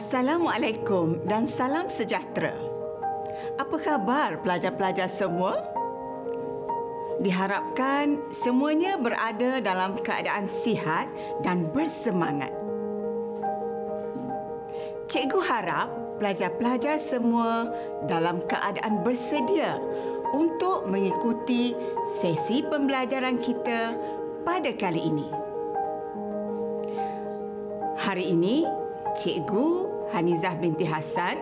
Assalamualaikum dan salam sejahtera. Apa khabar pelajar-pelajar semua? Diharapkan semuanya berada dalam keadaan sihat dan bersemangat. Cikgu harap pelajar-pelajar semua dalam keadaan bersedia untuk mengikuti sesi pembelajaran kita pada kali ini. Hari ini, Cikgu Hanizah binti Hassan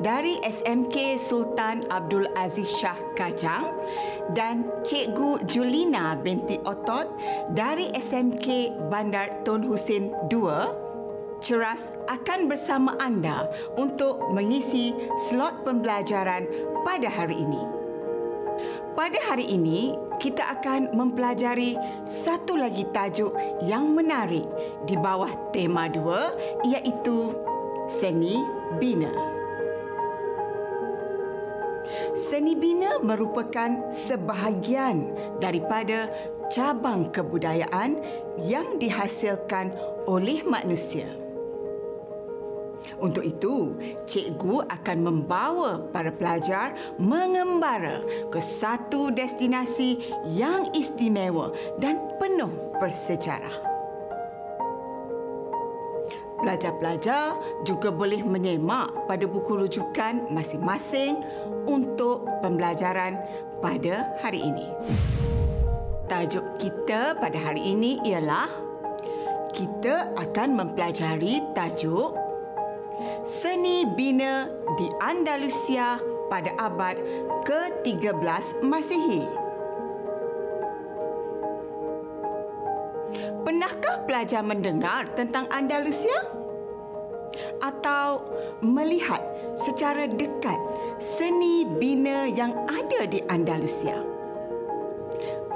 dari SMK Sultan Abdul Aziz Shah Kajang dan Cikgu Julina binti Otot dari SMK Bandar Tun Hussein II ceras akan bersama anda untuk mengisi slot pembelajaran pada hari ini. Pada hari ini, kita akan mempelajari satu lagi tajuk yang menarik di bawah tema dua iaitu Seni Bina. Seni Bina merupakan sebahagian daripada cabang kebudayaan yang dihasilkan oleh manusia. Untuk itu, cikgu akan membawa para pelajar mengembara ke satu destinasi yang istimewa dan penuh bersejarah. Pelajar-pelajar juga boleh menyemak pada buku rujukan masing-masing untuk pembelajaran pada hari ini. Tajuk kita pada hari ini ialah kita akan mempelajari tajuk Seni Bina di Andalusia pada abad ke-13 Masihi. Pernahkah pelajar mendengar tentang Andalusia? Atau melihat secara dekat seni bina yang ada di Andalusia?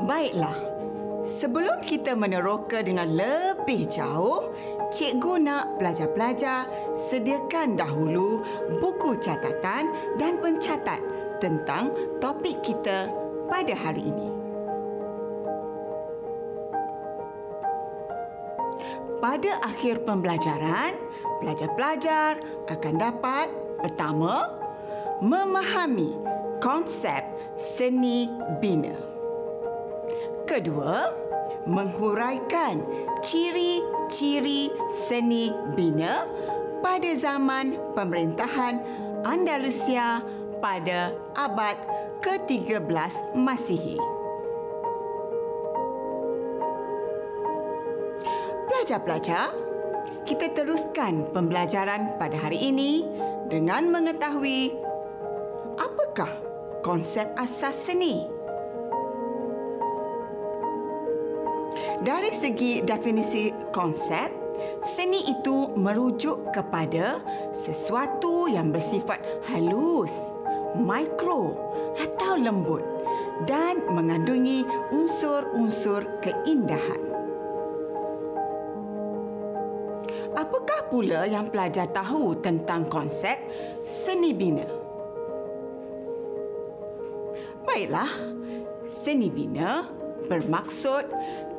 Baiklah, sebelum kita meneroka dengan lebih jauh, cikgu nak pelajar-pelajar sediakan dahulu buku catatan dan pencatat tentang topik kita pada hari ini. Pada akhir pembelajaran, pelajar-pelajar akan dapat pertama memahami konsep seni bina. Kedua, menghuraikan ciri-ciri seni bina pada zaman pemerintahan Andalusia pada abad ke-13 Masihi. Pelajar-pelajar, kita teruskan pembelajaran pada hari ini dengan mengetahui apakah konsep asas seni. Dari segi definisi konsep, seni itu merujuk kepada sesuatu yang bersifat halus, mikro atau lembut dan mengandungi unsur-unsur keindahan. Pula yang pelajar tahu tentang konsep seni bina? Baiklah, seni bina bermaksud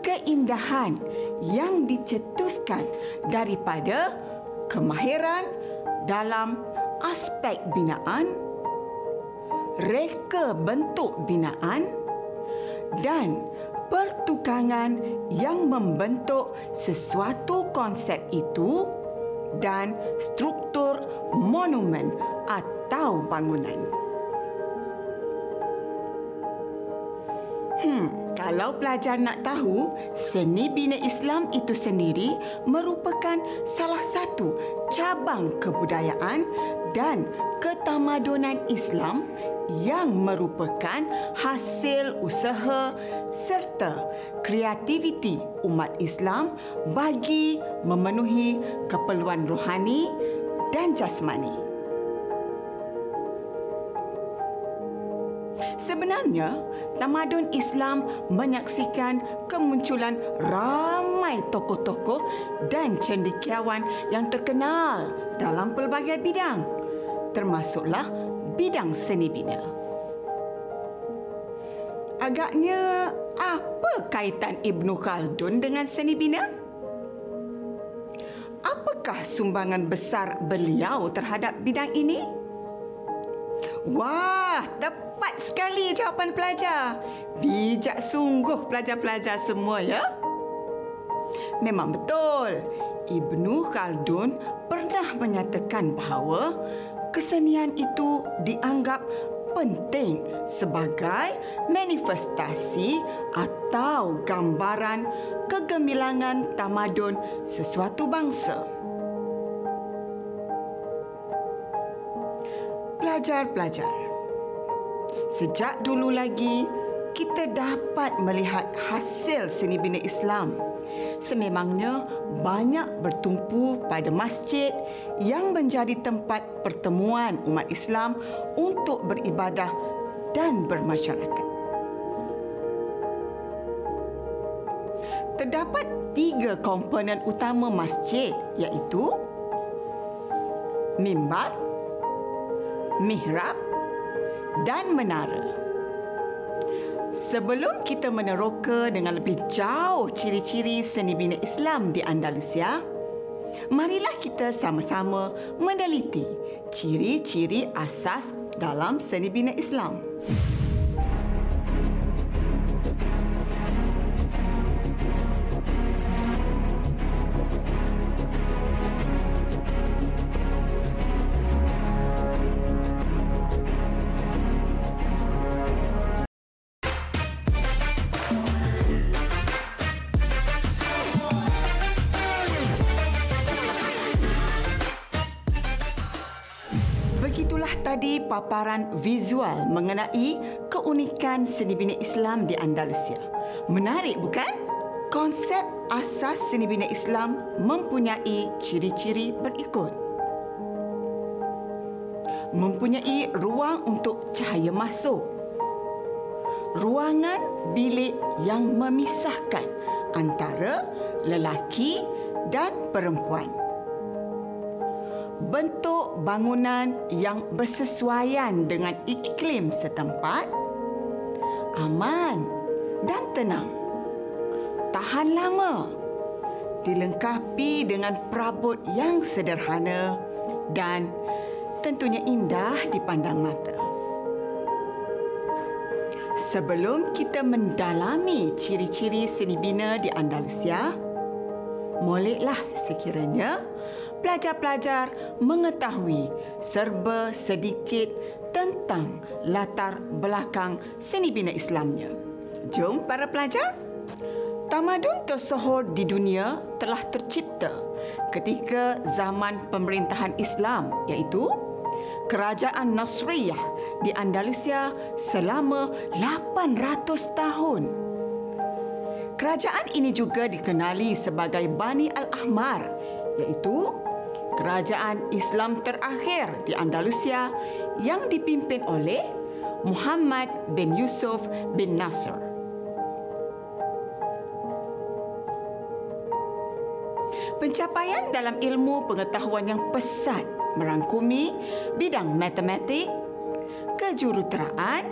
keindahan yang dicetuskan daripada kemahiran dalam aspek binaan, reka bentuk binaan dan pertukangan yang membentuk sesuatu konsep itu dan struktur monumen atau bangunan. Hmm, kalau pelajar nak tahu, seni bina Islam itu sendiri merupakan salah satu cabang kebudayaan dan ketamadunan Islam yang merupakan hasil usaha serta kreativiti umat Islam bagi memenuhi keperluan rohani dan jasmani. Sebenarnya, tamadun Islam menyaksikan kemunculan ramai tokoh-tokoh dan cendekiawan yang terkenal dalam pelbagai bidang, termasuklah bidang seni bina. Agaknya apa kaitan Ibnu Khaldun dengan seni bina? Apa apakah sumbangan besar beliau terhadap bidang ini? Wah, tepat sekali jawapan pelajar. Bijak sungguh pelajar-pelajar semua ya. Memang betul. Ibnu Khaldun pernah menyatakan bahawa kesenian itu dianggap penting sebagai manifestasi atau gambaran kegemilangan tamadun sesuatu bangsa. Pelajar-pelajar, sejak dulu lagi kita dapat melihat hasil seni bina Islam sememangnya banyak bertumpu pada masjid yang menjadi tempat pertemuan umat Islam untuk beribadah dan bermasyarakat. Terdapat tiga komponen utama masjid iaitu mimbar, mihrab dan menara. Sebelum kita meneroka dengan lebih jauh ciri-ciri seni bina Islam di Andalusia, marilah kita sama-sama meneliti ciri-ciri asas dalam seni bina Islam. Tadi paparan visual mengenai keunikan seni bina Islam di Andalusia. Menarik bukan? Konsep asas seni bina Islam mempunyai ciri-ciri berikut. Mempunyai ruang untuk cahaya masuk. Ruangan bilik yang memisahkan antara lelaki dan perempuan bentuk bangunan yang bersesuaian dengan iklim setempat, aman dan tenang. Tahan lama, dilengkapi dengan perabot yang sederhana dan tentunya indah dipandang mata. Sebelum kita mendalami ciri-ciri seni bina di Andalusia, moleklah sekiranya pelajar-pelajar mengetahui serba sedikit tentang latar belakang seni bina Islamnya. Jom para pelajar. Tamadun tersohor di dunia telah tercipta ketika zaman pemerintahan Islam iaitu Kerajaan Nasriyah di Andalusia selama 800 tahun. Kerajaan ini juga dikenali sebagai Bani Al-Ahmar iaitu kerajaan Islam terakhir di Andalusia yang dipimpin oleh Muhammad bin Yusuf bin Nasr. Pencapaian dalam ilmu pengetahuan yang pesat merangkumi bidang matematik, kejuruteraan,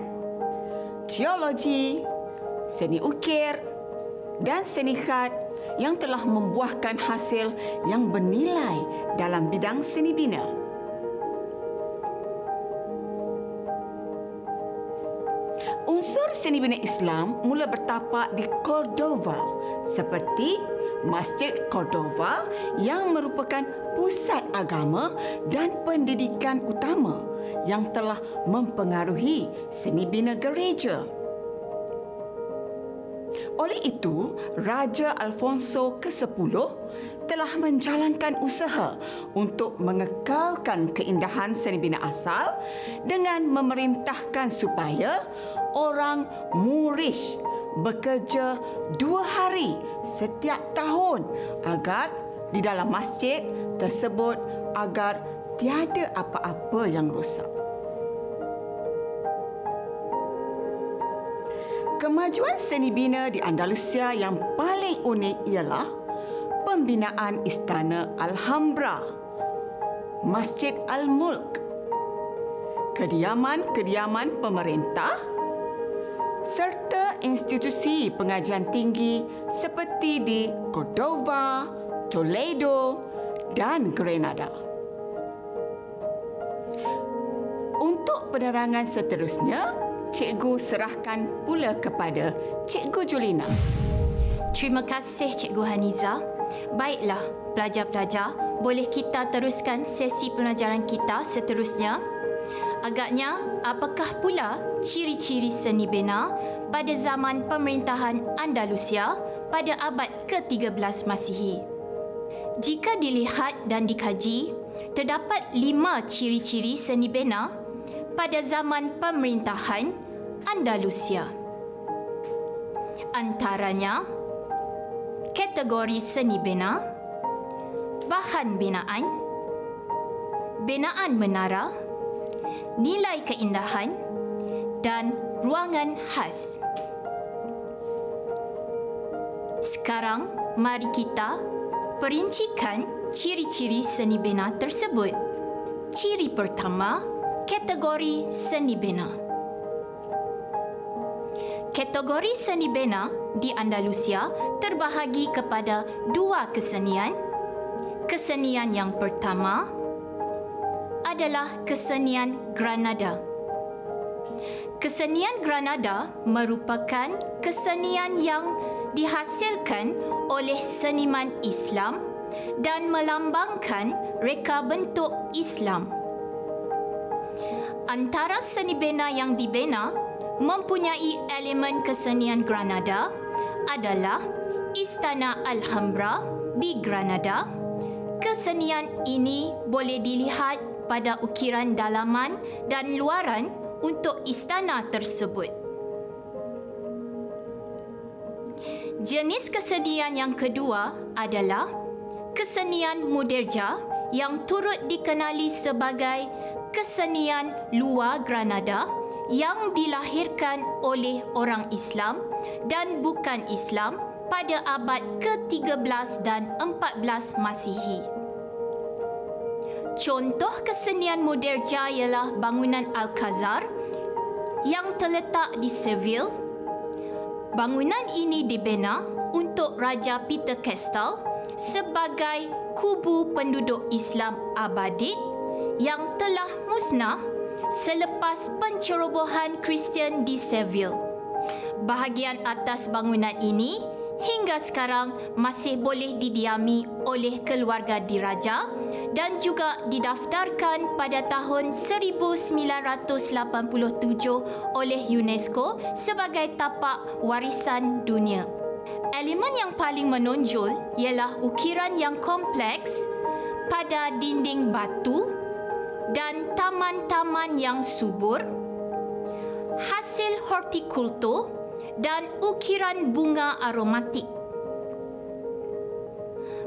geologi, seni ukir dan seni khat yang telah membuahkan hasil yang bernilai dalam bidang seni bina. Unsur seni bina Islam mula bertapak di Cordova seperti Masjid Cordova yang merupakan pusat agama dan pendidikan utama yang telah mempengaruhi seni bina gereja. Oleh itu, Raja Alfonso ke-10 telah menjalankan usaha untuk mengekalkan keindahan seni bina asal dengan memerintahkan supaya orang Moorish bekerja dua hari setiap tahun agar di dalam masjid tersebut agar tiada apa-apa yang rosak. Kemajuan seni bina di Andalusia yang paling unik ialah pembinaan Istana Alhambra, Masjid Al-Mulk, kediaman-kediaman pemerintah serta institusi pengajian tinggi seperti di Cordova, Toledo dan Grenada. Untuk penerangan seterusnya, cikgu serahkan pula kepada Cikgu Julina. Terima kasih Cikgu Haniza. Baiklah, pelajar-pelajar, boleh kita teruskan sesi pelajaran kita seterusnya? Agaknya, apakah pula ciri-ciri seni bina pada zaman pemerintahan Andalusia pada abad ke-13 Masihi? Jika dilihat dan dikaji, terdapat lima ciri-ciri seni bina pada zaman pemerintahan Andalusia. Antaranya, kategori seni bina, bahan binaan, binaan menara, nilai keindahan dan ruangan khas. Sekarang, mari kita perincikan ciri-ciri seni bina tersebut. Ciri pertama, kategori seni bina. Kategori seni bina di Andalusia terbahagi kepada dua kesenian. Kesenian yang pertama adalah kesenian Granada. Kesenian Granada merupakan kesenian yang dihasilkan oleh seniman Islam dan melambangkan reka bentuk Islam. Antara seni bina yang dibina mempunyai elemen kesenian Granada adalah Istana Alhambra di Granada. Kesenian ini boleh dilihat pada ukiran dalaman dan luaran untuk istana tersebut. Jenis kesenian yang kedua adalah kesenian muderja yang turut dikenali sebagai kesenian luar Granada yang dilahirkan oleh orang Islam dan bukan Islam pada abad ke-13 dan 14 Masihi. Contoh kesenian Muderja ialah bangunan Alcazar yang terletak di Seville. Bangunan ini dibina untuk Raja Peter Castell sebagai kubu penduduk Islam abadi yang telah musnah selepas pencerobohan Kristian di Seville. Bahagian atas bangunan ini hingga sekarang masih boleh didiami oleh keluarga diraja dan juga didaftarkan pada tahun 1987 oleh UNESCO sebagai tapak warisan dunia. Elemen yang paling menonjol ialah ukiran yang kompleks pada dinding batu dan taman-taman yang subur, hasil hortikultur dan ukiran bunga aromatik.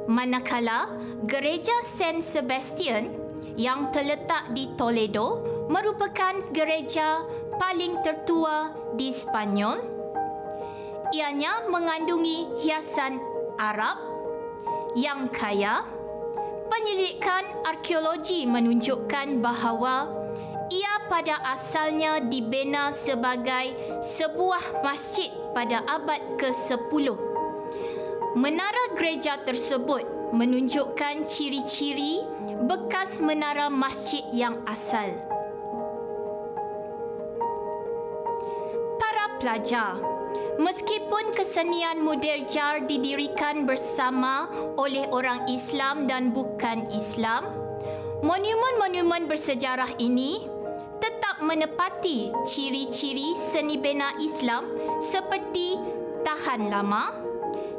Manakala gereja Saint Sebastian yang terletak di Toledo merupakan gereja paling tertua di Spanyol, ianya mengandungi hiasan Arab yang kaya. Penyelidikan arkeologi menunjukkan bahawa ia pada asalnya dibina sebagai sebuah masjid pada abad ke-10. Menara gereja tersebut menunjukkan ciri-ciri bekas menara masjid yang asal. Para pelajar, meskipun kesenian Muderjar didirikan bersama oleh orang Islam dan bukan Islam, monumen-monumen bersejarah ini menepati ciri-ciri seni bina Islam seperti tahan lama,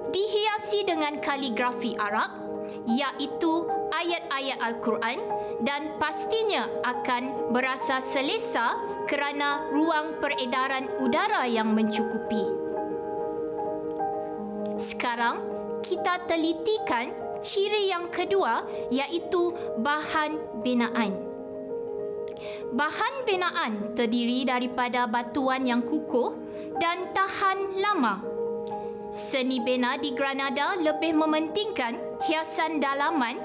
dihiasi dengan kaligrafi Arab iaitu ayat-ayat Al-Quran dan pastinya akan berasa selesa kerana ruang peredaran udara yang mencukupi. Sekarang, kita telitikan ciri yang kedua iaitu bahan binaan. Bahan binaan terdiri daripada batuan yang kukuh dan tahan lama. Seni bina di Granada lebih mementingkan hiasan dalaman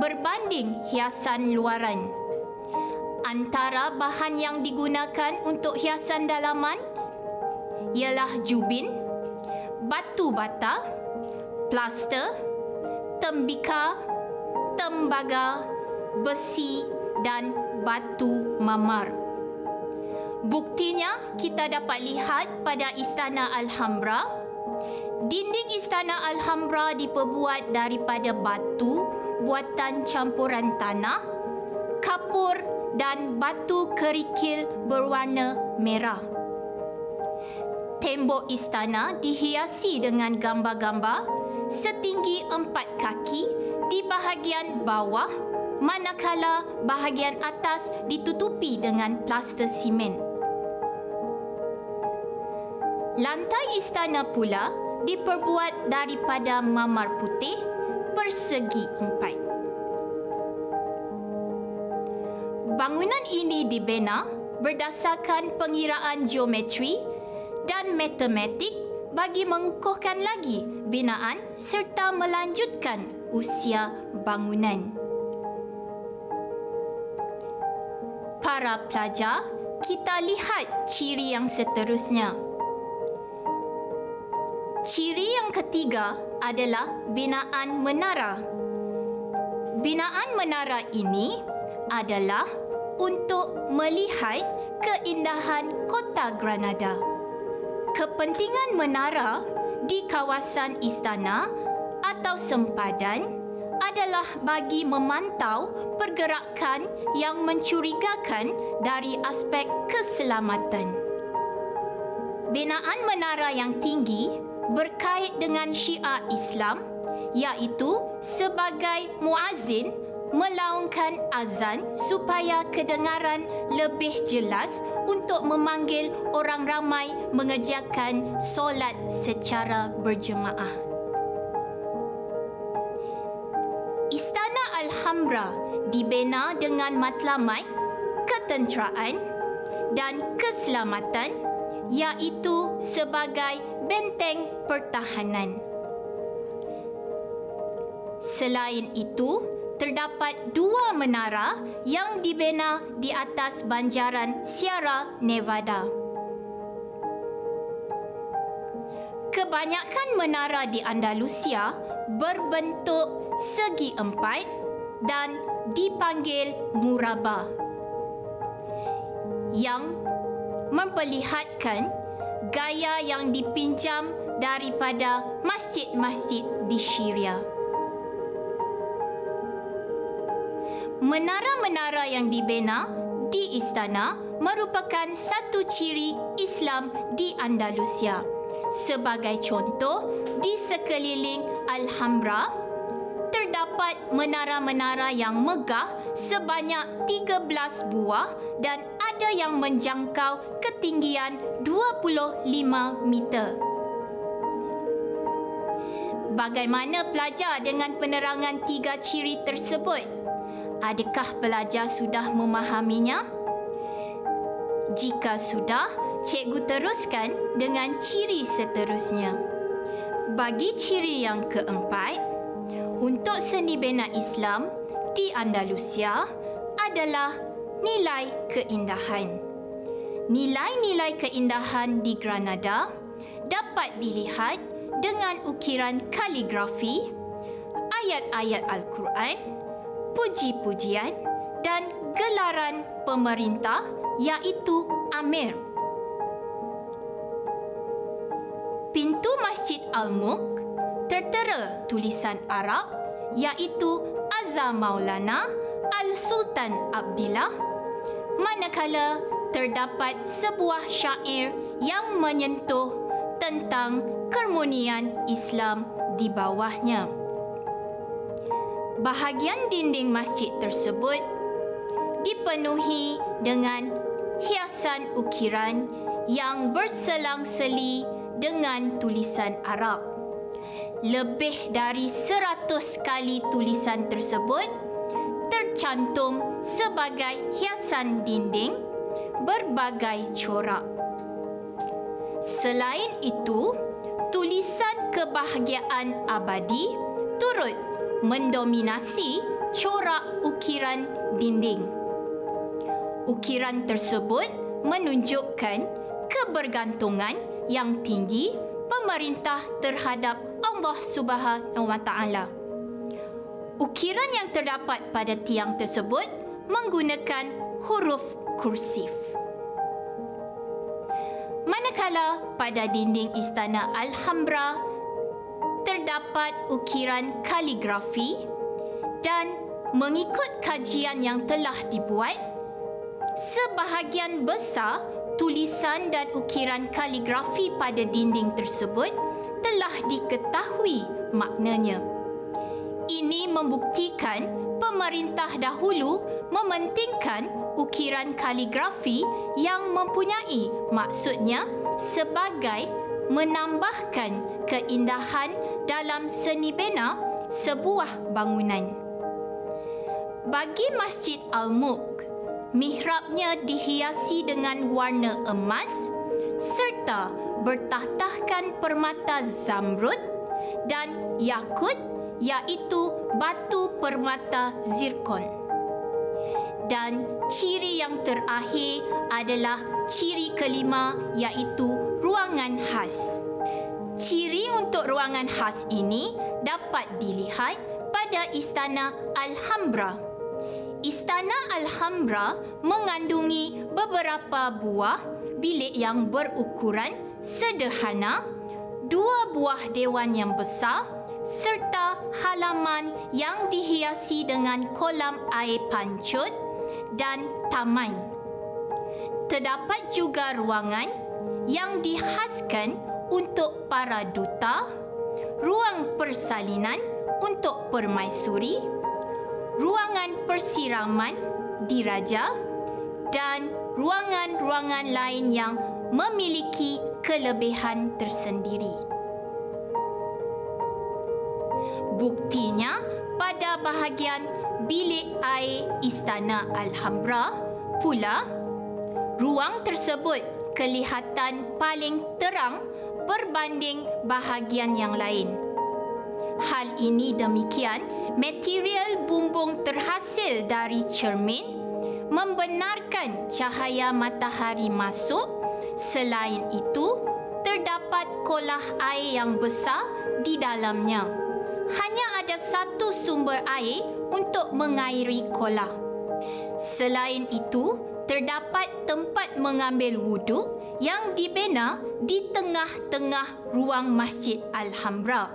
berbanding hiasan luaran. Antara bahan yang digunakan untuk hiasan dalaman ialah jubin, batu bata, plaster, tembika, tembaga, besi dan batu mamar. Buktinya kita dapat lihat pada Istana Alhambra. Dinding Istana Alhambra diperbuat daripada batu buatan campuran tanah, kapur dan batu kerikil berwarna merah. Tembok istana dihiasi dengan gambar-gambar setinggi empat kaki di bahagian bawah manakala bahagian atas ditutupi dengan plaster simen. Lantai istana pula diperbuat daripada mamar putih persegi empat. Bangunan ini dibina berdasarkan pengiraan geometri dan matematik bagi mengukuhkan lagi binaan serta melanjutkan usia bangunan. Para pelajar, kita lihat ciri yang seterusnya. Ciri yang ketiga adalah binaan menara. Binaan menara ini adalah untuk melihat keindahan kota Granada. Kepentingan menara di kawasan istana atau sempadan adalah bagi memantau pergerakan yang mencurigakan dari aspek keselamatan. Binaan menara yang tinggi berkait dengan syiar Islam iaitu sebagai muazin melaungkan azan supaya kedengaran lebih jelas untuk memanggil orang ramai mengerjakan solat secara berjemaah. Istana Alhambra dibina dengan matlamat ketenteraan dan keselamatan iaitu sebagai benteng pertahanan. Selain itu, terdapat dua menara yang dibina di atas banjaran Sierra Nevada. Kebanyakan menara di Andalusia berbentuk segi empat dan dipanggil muraba yang memperlihatkan gaya yang dipinjam daripada masjid-masjid di Syria. Menara-menara yang dibina di istana merupakan satu ciri Islam di Andalusia. Sebagai contoh, di sekeliling Alhambra terdapat menara-menara yang megah sebanyak 13 buah dan ada yang menjangkau ketinggian 25 meter. Bagaimana pelajar dengan penerangan tiga ciri tersebut? Adakah pelajar sudah memahaminya? Jika sudah, cikgu teruskan dengan ciri seterusnya. Bagi ciri yang keempat, untuk seni bina Islam di Andalusia adalah nilai keindahan. Nilai-nilai keindahan di Granada dapat dilihat dengan ukiran kaligrafi, ayat-ayat Al-Quran, puji-pujian dan gelaran pemerintah iaitu Amir. Pintu Masjid Al-Mulk tertera tulisan Arab iaitu Azza Maulana Al-Sultan Abdillah manakala terdapat sebuah syair yang menyentuh tentang kermunian Islam di bawahnya. Bahagian dinding masjid tersebut dipenuhi dengan hiasan ukiran yang berselang-seli dengan tulisan Arab. Lebih dari seratus kali tulisan tersebut tercantum sebagai hiasan dinding berbagai corak. Selain itu, tulisan kebahagiaan abadi turut mendominasi corak ukiran dinding. Ukiran tersebut menunjukkan kebergantungan yang tinggi pemerintah terhadap Allah Subhanahu Wa Taala. Ukiran yang terdapat pada tiang tersebut menggunakan huruf kursif. Manakala pada dinding istana Alhambra terdapat ukiran kaligrafi dan mengikut kajian yang telah dibuat, sebahagian besar tulisan dan ukiran kaligrafi pada dinding tersebut telah diketahui maknanya. Ini membuktikan pemerintah dahulu mementingkan ukiran kaligrafi yang mempunyai maksudnya sebagai menambahkan keindahan dalam seni bina sebuah bangunan. Bagi Masjid Al-Mulk, mihrabnya dihiasi dengan warna emas serta bertahtahkan permata zamrud dan yakut iaitu batu permata zirkon. Dan ciri yang terakhir adalah ciri kelima iaitu ruangan khas. Ciri untuk ruangan khas ini dapat dilihat pada Istana Alhambra. Istana Alhambra mengandungi beberapa buah bilik yang berukuran sederhana, dua buah dewan yang besar serta halaman yang dihiasi dengan kolam air pancut dan taman. Terdapat juga ruangan yang dihaskan untuk para duta, ruang persalinan untuk permaisuri, ruangan persiraman diraja dan ruangan-ruangan lain yang memiliki kelebihan tersendiri. Buktinya, pada bahagian bilik air Istana Alhambra pula, ruang tersebut kelihatan paling terang berbanding bahagian yang lain. Hal ini demikian, material bumbung terhasil dari cermin membenarkan cahaya matahari masuk. Selain itu, terdapat kolah air yang besar di dalamnya hanya ada satu sumber air untuk mengairi kolah. Selain itu, terdapat tempat mengambil wuduk yang dibina di tengah-tengah ruang Masjid Alhambra.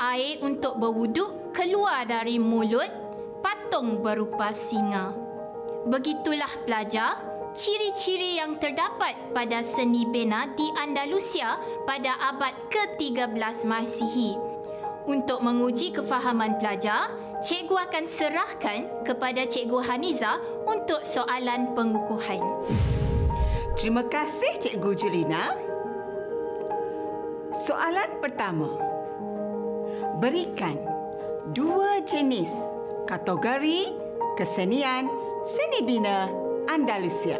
Air untuk berwuduk keluar dari mulut patung berupa singa. Begitulah pelajar, ciri-ciri yang terdapat pada seni bina di Andalusia pada abad ke-13 Masihi. Untuk menguji kefahaman pelajar, cikgu akan serahkan kepada cikgu Haniza untuk soalan pengukuhan. Terima kasih Cikgu Julina. Soalan pertama. Berikan dua jenis kategori kesenian seni bina Andalusia.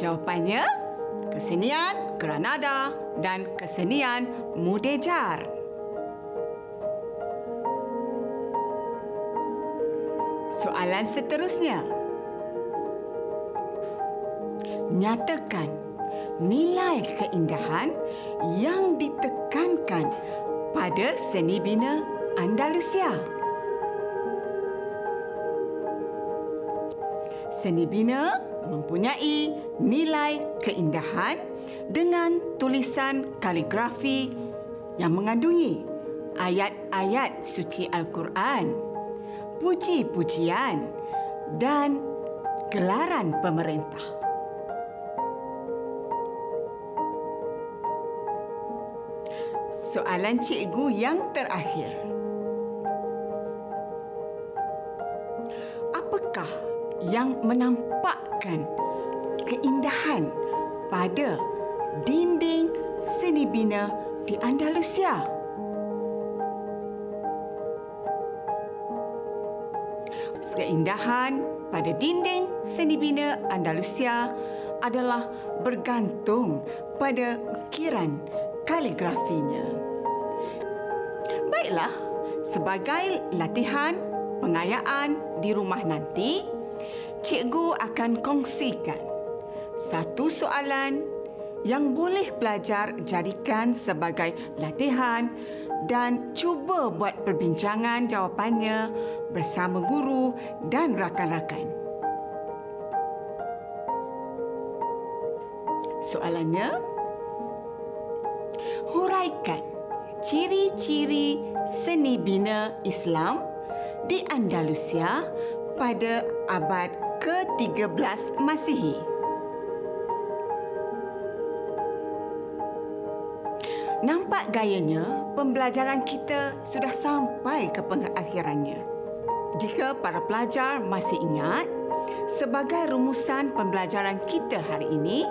Jawapannya kesenian Granada dan kesenian Mudejar. Soalan seterusnya. Nyatakan nilai keindahan yang ditekankan pada seni bina Andalusia. Seni bina mempunyai nilai keindahan dengan tulisan kaligrafi yang mengandungi ayat-ayat suci Al-Quran, puji-pujian dan gelaran pemerintah. Soalan cikgu yang terakhir. Apakah yang menampakkan keindahan pada dinding seni bina di Andalusia. Keindahan pada dinding seni bina Andalusia adalah bergantung pada ukiran kaligrafinya. Baiklah, sebagai latihan pengayaan di rumah nanti, cikgu akan kongsikan satu soalan yang boleh pelajar jadikan sebagai latihan dan cuba buat perbincangan jawapannya bersama guru dan rakan-rakan. Soalannya, huraikan ciri-ciri seni bina Islam di Andalusia pada abad ke-13 Masihi. Nampak gayanya pembelajaran kita sudah sampai ke pengakhirannya. Jika para pelajar masih ingat, sebagai rumusan pembelajaran kita hari ini,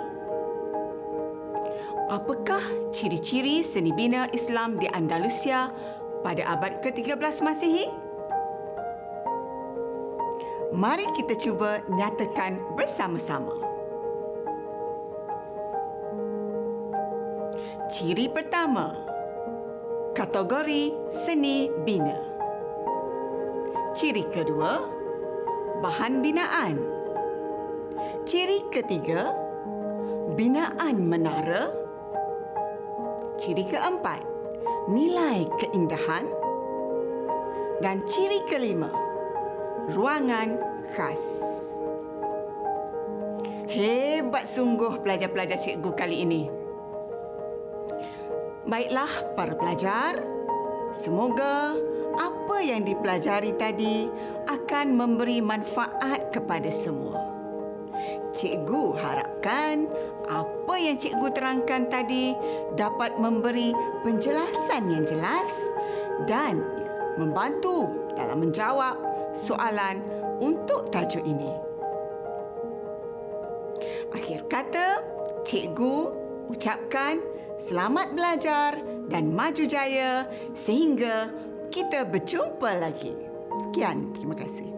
apakah ciri-ciri seni bina Islam di Andalusia pada abad ke-13 Masihi? Mari kita cuba nyatakan bersama-sama. Ciri pertama, kategori seni bina. Ciri kedua, bahan binaan. Ciri ketiga, binaan menara. Ciri keempat, nilai keindahan. Dan ciri kelima, ruangan khas. Hebat sungguh pelajar-pelajar cikgu kali ini. Baiklah para pelajar, semoga apa yang dipelajari tadi akan memberi manfaat kepada semua. Cikgu harapkan apa yang cikgu terangkan tadi dapat memberi penjelasan yang jelas dan membantu dalam menjawab soalan untuk tajuk ini. Akhir kata, cikgu ucapkan selamat belajar dan maju jaya sehingga kita berjumpa lagi. Sekian, terima kasih.